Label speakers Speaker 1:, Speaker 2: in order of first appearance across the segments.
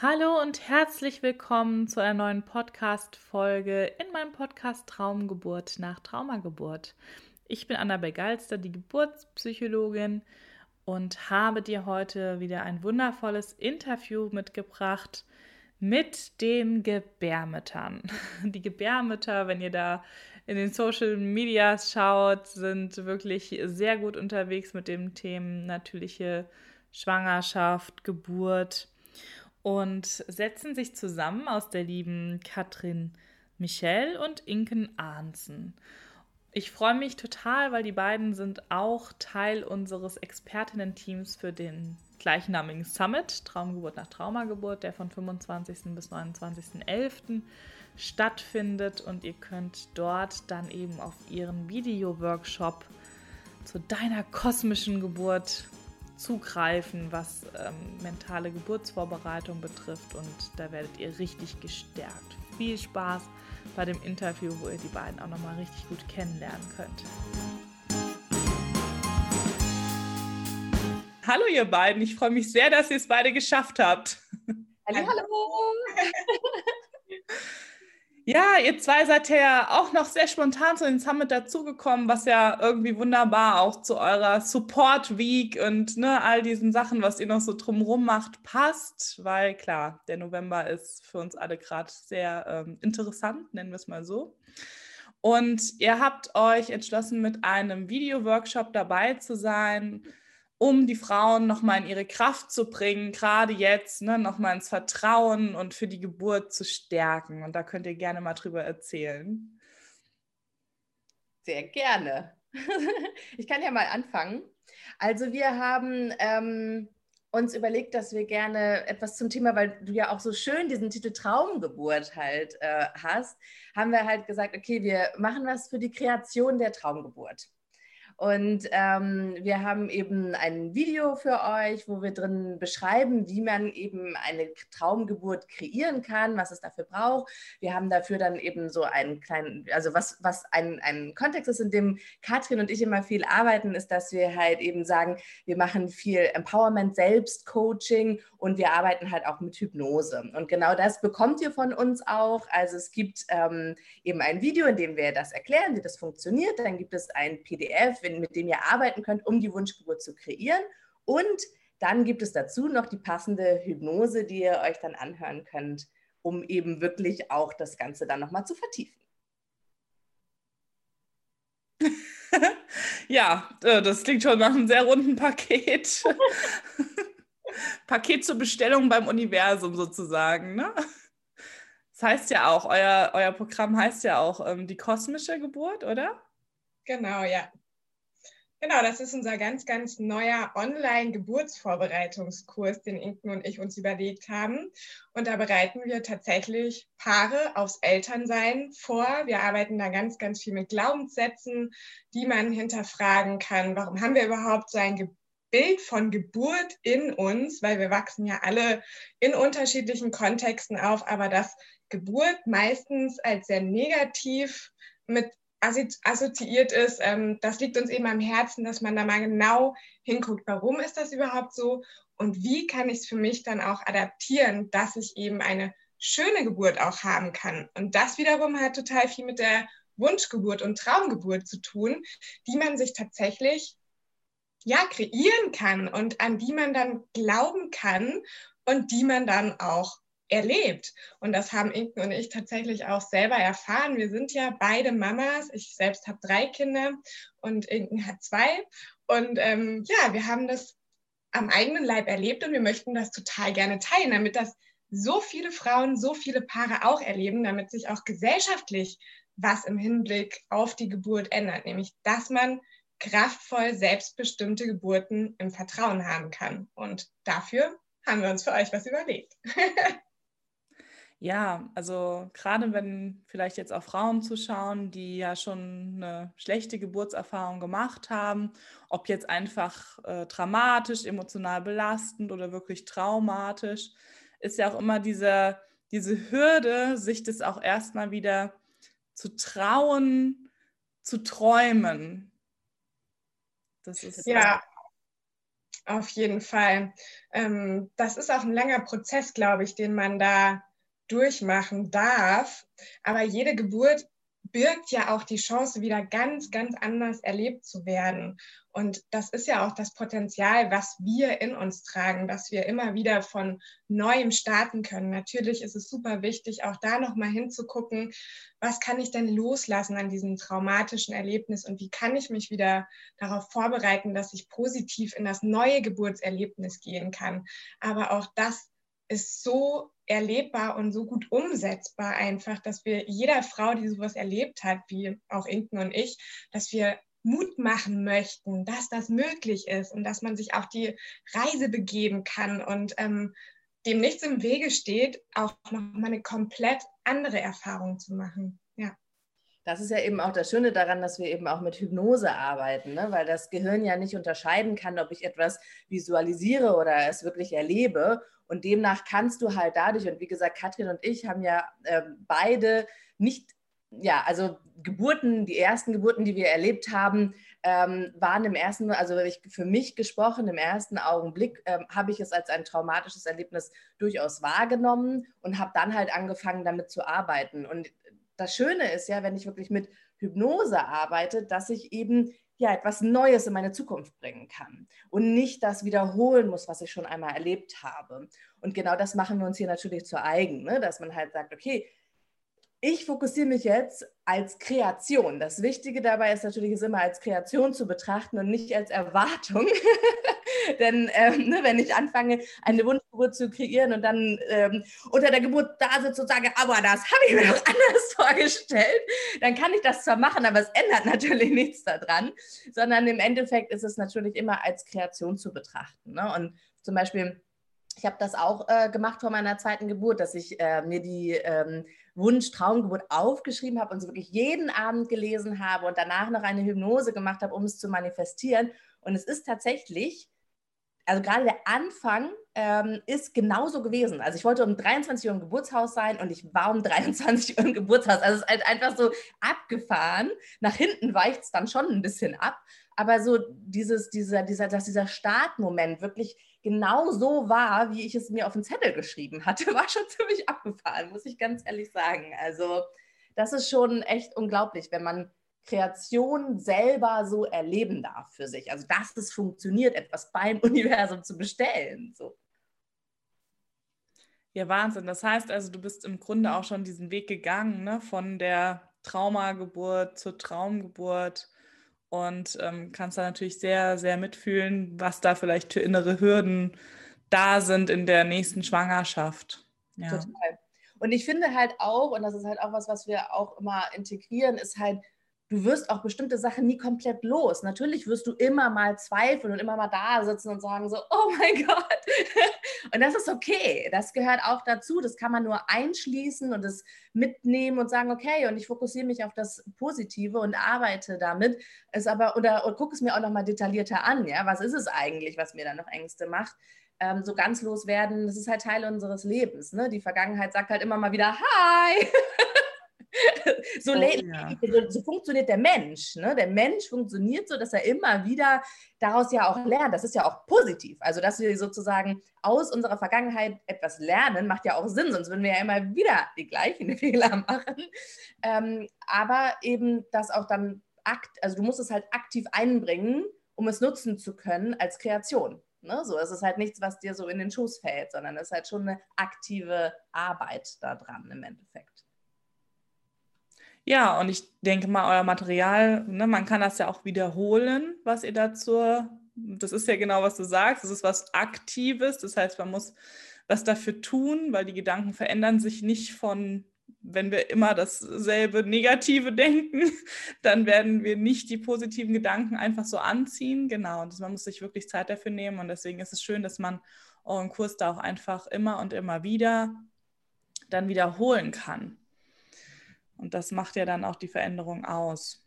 Speaker 1: Hallo und herzlich willkommen zu einer neuen Podcast-Folge in meinem Podcast Traumgeburt nach Traumageburt. Ich bin Annabel Galster, die Geburtspsychologin und habe dir heute wieder ein wundervolles Interview mitgebracht mit den Gebärmüttern. Die Gebärmütter, wenn ihr da in den Social Medias schaut, sind wirklich sehr gut unterwegs mit dem Thema natürliche Schwangerschaft, Geburt und setzen sich zusammen aus der lieben Katrin Michel und Inken Ahnsen. Ich freue mich total, weil die beiden sind auch Teil unseres Expertinnen-Teams für den gleichnamigen Summit Traumgeburt nach Traumageburt, der von 25. bis 29.11. stattfindet. Und ihr könnt dort dann eben auf ihren Video-Workshop zu deiner kosmischen Geburt zugreifen, was ähm, mentale Geburtsvorbereitung betrifft. Und da werdet ihr richtig gestärkt. Viel Spaß bei dem Interview, wo ihr die beiden auch nochmal richtig gut kennenlernen könnt. Hallo ihr beiden, ich freue mich sehr, dass ihr es beide geschafft habt.
Speaker 2: Hallo, hallo.
Speaker 1: Ja, ihr zwei seid ja auch noch sehr spontan zu den Summit dazugekommen, was ja irgendwie wunderbar auch zu eurer Support Week und ne, all diesen Sachen, was ihr noch so drumherum macht, passt, weil klar, der November ist für uns alle gerade sehr ähm, interessant, nennen wir es mal so. Und ihr habt euch entschlossen, mit einem Video-Workshop dabei zu sein um die Frauen nochmal in ihre Kraft zu bringen, gerade jetzt, ne, nochmal ins Vertrauen und für die Geburt zu stärken. Und da könnt ihr gerne mal drüber erzählen.
Speaker 2: Sehr gerne. ich kann ja mal anfangen. Also wir haben ähm, uns überlegt, dass wir gerne etwas zum Thema, weil du ja auch so schön diesen Titel Traumgeburt halt äh, hast, haben wir halt gesagt, okay, wir machen was für die Kreation der Traumgeburt. Und ähm, wir haben eben ein Video für euch, wo wir drin beschreiben, wie man eben eine Traumgeburt kreieren kann, was es dafür braucht. Wir haben dafür dann eben so einen kleinen, also was, was ein, ein Kontext ist, in dem Katrin und ich immer viel arbeiten, ist, dass wir halt eben sagen, wir machen viel Empowerment, Selbstcoaching und wir arbeiten halt auch mit Hypnose. Und genau das bekommt ihr von uns auch. Also es gibt ähm, eben ein Video, in dem wir das erklären, wie das funktioniert. Dann gibt es ein PDF, mit dem ihr arbeiten könnt, um die Wunschgeburt zu kreieren. Und dann gibt es dazu noch die passende Hypnose, die ihr euch dann anhören könnt, um eben wirklich auch das Ganze dann nochmal zu vertiefen.
Speaker 1: ja, äh, das klingt schon nach einem sehr runden Paket. Paket zur Bestellung beim Universum sozusagen. Ne? Das heißt ja auch, euer, euer Programm heißt ja auch ähm, die kosmische Geburt, oder?
Speaker 3: Genau, ja. Genau, das ist unser ganz, ganz neuer Online-Geburtsvorbereitungskurs, den Inken und ich uns überlegt haben. Und da bereiten wir tatsächlich Paare aufs Elternsein vor. Wir arbeiten da ganz, ganz viel mit Glaubenssätzen, die man hinterfragen kann. Warum haben wir überhaupt so ein Bild von Geburt in uns? Weil wir wachsen ja alle in unterschiedlichen Kontexten auf, aber dass Geburt meistens als sehr negativ mit assoziiert ist. Ähm, das liegt uns eben am Herzen, dass man da mal genau hinguckt, warum ist das überhaupt so und wie kann ich es für mich dann auch adaptieren, dass ich eben eine schöne Geburt auch haben kann. Und das wiederum hat total viel mit der Wunschgeburt und Traumgeburt zu tun, die man sich tatsächlich ja kreieren kann und an die man dann glauben kann und die man dann auch erlebt. Und das haben Inken und ich tatsächlich auch selber erfahren. Wir sind ja beide Mamas. Ich selbst habe drei Kinder und Inken hat zwei. Und ähm, ja, wir haben das am eigenen Leib erlebt und wir möchten das total gerne teilen, damit das so viele Frauen, so viele Paare auch erleben, damit sich auch gesellschaftlich was im Hinblick auf die Geburt ändert, nämlich dass man kraftvoll selbstbestimmte Geburten im Vertrauen haben kann. Und dafür haben wir uns für euch was überlegt.
Speaker 1: Ja, also gerade wenn vielleicht jetzt auch Frauen zuschauen, die ja schon eine schlechte Geburtserfahrung gemacht haben, ob jetzt einfach äh, dramatisch, emotional belastend oder wirklich traumatisch, ist ja auch immer diese, diese Hürde, sich das auch erstmal wieder zu trauen, zu träumen.
Speaker 3: Das ist ja. Auf jeden Fall. Ähm, das ist auch ein langer Prozess, glaube ich, den man da durchmachen darf. Aber jede Geburt birgt ja auch die Chance, wieder ganz, ganz anders erlebt zu werden. Und das ist ja auch das Potenzial, was wir in uns tragen, dass wir immer wieder von neuem starten können. Natürlich ist es super wichtig, auch da nochmal hinzugucken, was kann ich denn loslassen an diesem traumatischen Erlebnis und wie kann ich mich wieder darauf vorbereiten, dass ich positiv in das neue Geburtserlebnis gehen kann. Aber auch das ist so erlebbar und so gut umsetzbar einfach, dass wir jeder Frau, die sowas erlebt hat, wie auch Inken und ich, dass wir Mut machen möchten, dass das möglich ist und dass man sich auf die Reise begeben kann und ähm, dem nichts im Wege steht, auch nochmal eine komplett andere Erfahrung zu machen.
Speaker 2: Das ist ja eben auch das Schöne daran, dass wir eben auch mit Hypnose arbeiten, ne? weil das Gehirn ja nicht unterscheiden kann, ob ich etwas visualisiere oder es wirklich erlebe. Und demnach kannst du halt dadurch, und wie gesagt, Katrin und ich haben ja äh, beide nicht, ja, also Geburten, die ersten Geburten, die wir erlebt haben, ähm, waren im ersten, also ich, für mich gesprochen, im ersten Augenblick ähm, habe ich es als ein traumatisches Erlebnis durchaus wahrgenommen und habe dann halt angefangen, damit zu arbeiten. Und das Schöne ist ja, wenn ich wirklich mit Hypnose arbeite, dass ich eben ja etwas Neues in meine Zukunft bringen kann und nicht das wiederholen muss, was ich schon einmal erlebt habe. Und genau das machen wir uns hier natürlich zu eigen, ne? dass man halt sagt, okay, ich fokussiere mich jetzt als Kreation. Das Wichtige dabei ist natürlich, es immer als Kreation zu betrachten und nicht als Erwartung. Denn ähm, ne, wenn ich anfange, eine Wunschgeburt zu kreieren und dann ähm, unter der Geburt da sitze und sage, aber das habe ich mir doch anders vorgestellt, dann kann ich das zwar machen, aber es ändert natürlich nichts daran, sondern im Endeffekt ist es natürlich immer als Kreation zu betrachten. Ne? Und zum Beispiel, ich habe das auch äh, gemacht vor meiner zweiten Geburt, dass ich äh, mir die ähm, Wunsch Traumgeburt aufgeschrieben habe und sie wirklich jeden Abend gelesen habe und danach noch eine Hypnose gemacht habe, um es zu manifestieren. Und es ist tatsächlich, also gerade der Anfang ähm, ist genauso gewesen. Also ich wollte um 23 Uhr im Geburtshaus sein und ich war um 23 Uhr im Geburtshaus. Also es ist halt einfach so abgefahren. Nach hinten weicht es dann schon ein bisschen ab. Aber so dieses, dieser, dieser, dass dieser Startmoment wirklich genau so war, wie ich es mir auf den Zettel geschrieben hatte, war schon ziemlich abgefahren, muss ich ganz ehrlich sagen. Also das ist schon echt unglaublich, wenn man Kreation selber so erleben darf für sich. Also dass es funktioniert, etwas beim Universum zu bestellen. So.
Speaker 1: Ja, Wahnsinn. Das heißt also, du bist im Grunde auch schon diesen Weg gegangen, ne? von der Traumageburt zur Traumgeburt und ähm, kannst da natürlich sehr, sehr mitfühlen, was da vielleicht für innere Hürden da sind in der nächsten Schwangerschaft.
Speaker 2: Ja. Total. Und ich finde halt auch, und das ist halt auch was, was wir auch immer integrieren, ist halt, du wirst auch bestimmte Sachen nie komplett los. Natürlich wirst du immer mal zweifeln und immer mal da sitzen und sagen so, oh mein Gott. Und das ist okay. Das gehört auch dazu. Das kann man nur einschließen und es mitnehmen und sagen, okay, und ich fokussiere mich auf das Positive und arbeite damit. Es aber, oder, gucke es mir auch nochmal detaillierter an. Ja, was ist es eigentlich, was mir dann noch Ängste macht? Ähm, so ganz loswerden, das ist halt Teil unseres Lebens. Ne? Die Vergangenheit sagt halt immer mal wieder, hi. so, oh, ja. so, so, funktioniert der Mensch. Ne? Der Mensch funktioniert so, dass er immer wieder daraus ja auch lernt. Das ist ja auch positiv. Also, dass wir sozusagen aus unserer Vergangenheit etwas lernen, macht ja auch Sinn, sonst würden wir ja immer wieder die gleichen Fehler machen. Ähm, aber eben das auch dann akt, also du musst es halt aktiv einbringen, um es nutzen zu können als Kreation. Ne? So, es ist halt nichts, was dir so in den Schoß fällt, sondern es ist halt schon eine aktive Arbeit daran im Endeffekt.
Speaker 1: Ja, und ich denke mal, euer Material, ne, man kann das ja auch wiederholen, was ihr dazu, das ist ja genau, was du sagst, das ist was Aktives, das heißt, man muss was dafür tun, weil die Gedanken verändern sich nicht von, wenn wir immer dasselbe Negative denken, dann werden wir nicht die positiven Gedanken einfach so anziehen. Genau, und man muss sich wirklich Zeit dafür nehmen und deswegen ist es schön, dass man euren Kurs da auch einfach immer und immer wieder dann wiederholen kann. Und das macht ja dann auch die Veränderung aus.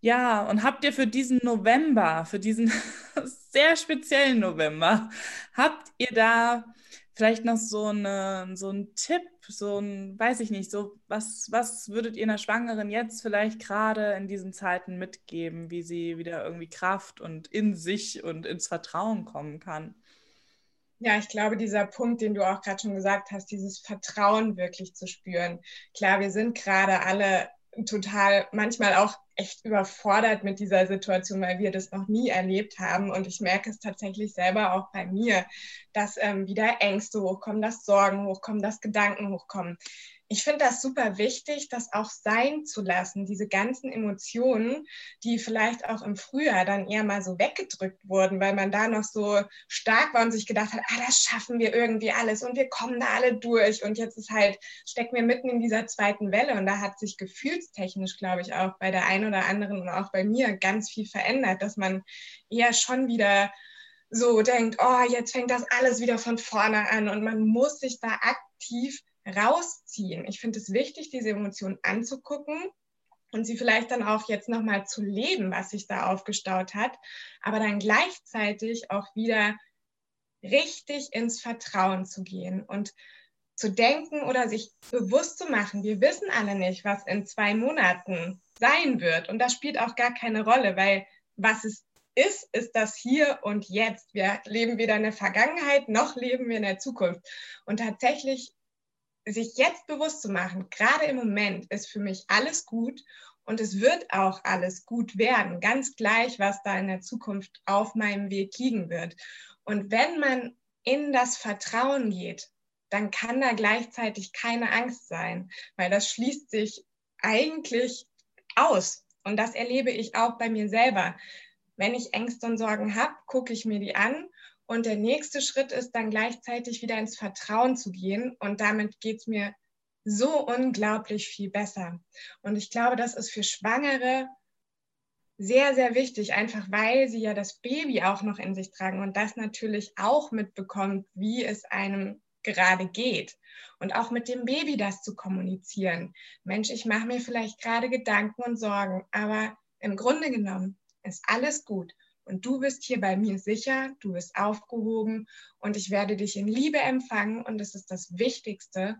Speaker 1: Ja, und habt ihr für diesen November, für diesen sehr speziellen November, habt ihr da vielleicht noch so, eine, so ein Tipp, so ein, weiß ich nicht, so was, was würdet ihr einer Schwangeren jetzt vielleicht gerade in diesen Zeiten mitgeben, wie sie wieder irgendwie Kraft und in sich und ins Vertrauen kommen kann?
Speaker 3: Ja, ich glaube, dieser Punkt, den du auch gerade schon gesagt hast, dieses Vertrauen wirklich zu spüren. Klar, wir sind gerade alle total manchmal auch echt überfordert mit dieser Situation, weil wir das noch nie erlebt haben. Und ich merke es tatsächlich selber auch bei mir, dass ähm, wieder Ängste hochkommen, dass Sorgen hochkommen, dass Gedanken hochkommen ich finde das super wichtig, das auch sein zu lassen, diese ganzen Emotionen, die vielleicht auch im Frühjahr dann eher mal so weggedrückt wurden, weil man da noch so stark war und sich gedacht hat, ah, das schaffen wir irgendwie alles und wir kommen da alle durch und jetzt ist halt, stecken wir mitten in dieser zweiten Welle. Und da hat sich gefühlstechnisch, glaube ich, auch bei der einen oder anderen und auch bei mir ganz viel verändert, dass man eher schon wieder so denkt, oh, jetzt fängt das alles wieder von vorne an und man muss sich da aktiv rausziehen. Ich finde es wichtig, diese Emotionen anzugucken und sie vielleicht dann auch jetzt nochmal zu leben, was sich da aufgestaut hat, aber dann gleichzeitig auch wieder richtig ins Vertrauen zu gehen und zu denken oder sich bewusst zu machen. Wir wissen alle nicht, was in zwei Monaten sein wird. Und das spielt auch gar keine Rolle, weil was es ist, ist das hier und jetzt. Wir leben weder in der Vergangenheit noch leben wir in der Zukunft. Und tatsächlich sich jetzt bewusst zu machen, gerade im Moment ist für mich alles gut und es wird auch alles gut werden, ganz gleich, was da in der Zukunft auf meinem Weg liegen wird. Und wenn man in das Vertrauen geht, dann kann da gleichzeitig keine Angst sein, weil das schließt sich eigentlich aus. Und das erlebe ich auch bei mir selber. Wenn ich Ängste und Sorgen habe, gucke ich mir die an und der nächste Schritt ist dann gleichzeitig wieder ins Vertrauen zu gehen. Und damit geht es mir so unglaublich viel besser. Und ich glaube, das ist für Schwangere sehr, sehr wichtig, einfach weil sie ja das Baby auch noch in sich tragen und das natürlich auch mitbekommt, wie es einem gerade geht. Und auch mit dem Baby das zu kommunizieren. Mensch, ich mache mir vielleicht gerade Gedanken und Sorgen, aber im Grunde genommen ist alles gut. Und du bist hier bei mir sicher, du bist aufgehoben und ich werde dich in Liebe empfangen. Und das ist das Wichtigste,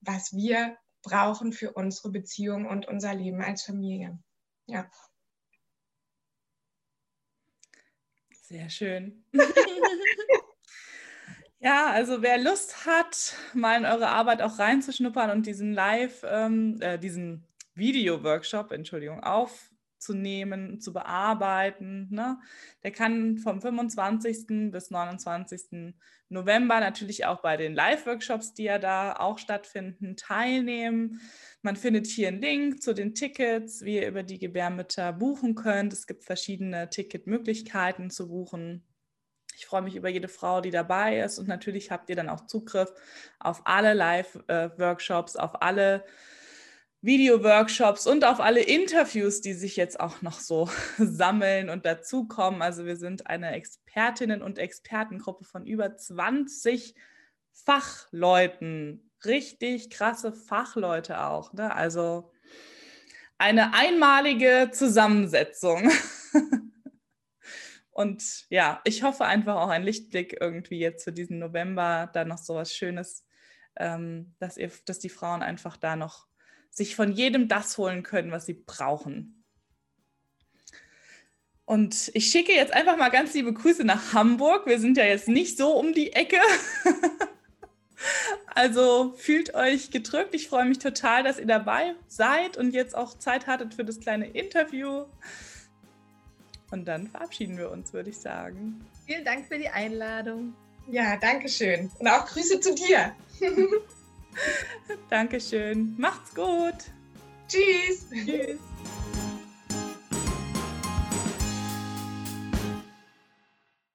Speaker 3: was wir brauchen für unsere Beziehung und unser Leben als Familie. Ja.
Speaker 1: Sehr schön. ja, also wer Lust hat, mal in eure Arbeit auch reinzuschnuppern und diesen Live, ähm, äh, diesen Video-Workshop, Entschuldigung, auf aufzunehmen, zu bearbeiten. Ne? Der kann vom 25. bis 29. November natürlich auch bei den Live-Workshops, die ja da auch stattfinden, teilnehmen. Man findet hier einen Link zu den Tickets, wie ihr über die Gebärmütter buchen könnt. Es gibt verschiedene Ticketmöglichkeiten zu buchen. Ich freue mich über jede Frau, die dabei ist. Und natürlich habt ihr dann auch Zugriff auf alle Live-Workshops, auf alle Video-Workshops und auf alle Interviews, die sich jetzt auch noch so sammeln und dazukommen. Also wir sind eine Expertinnen- und Expertengruppe von über 20 Fachleuten. Richtig krasse Fachleute auch. Ne? Also eine einmalige Zusammensetzung. und ja, ich hoffe einfach auch ein Lichtblick irgendwie jetzt für diesen November, da noch so was Schönes, ähm, dass, ihr, dass die Frauen einfach da noch sich von jedem das holen können, was sie brauchen. Und ich schicke jetzt einfach mal ganz liebe Grüße nach Hamburg. Wir sind ja jetzt nicht so um die Ecke. also fühlt euch gedrückt. Ich freue mich total, dass ihr dabei seid und jetzt auch Zeit hattet für das kleine Interview. Und dann verabschieden wir uns, würde ich sagen.
Speaker 2: Vielen Dank für die Einladung.
Speaker 3: Ja, danke schön. Und auch Grüße zu dir.
Speaker 1: Dankeschön. Macht's gut.
Speaker 3: Tschüss. Tschüss.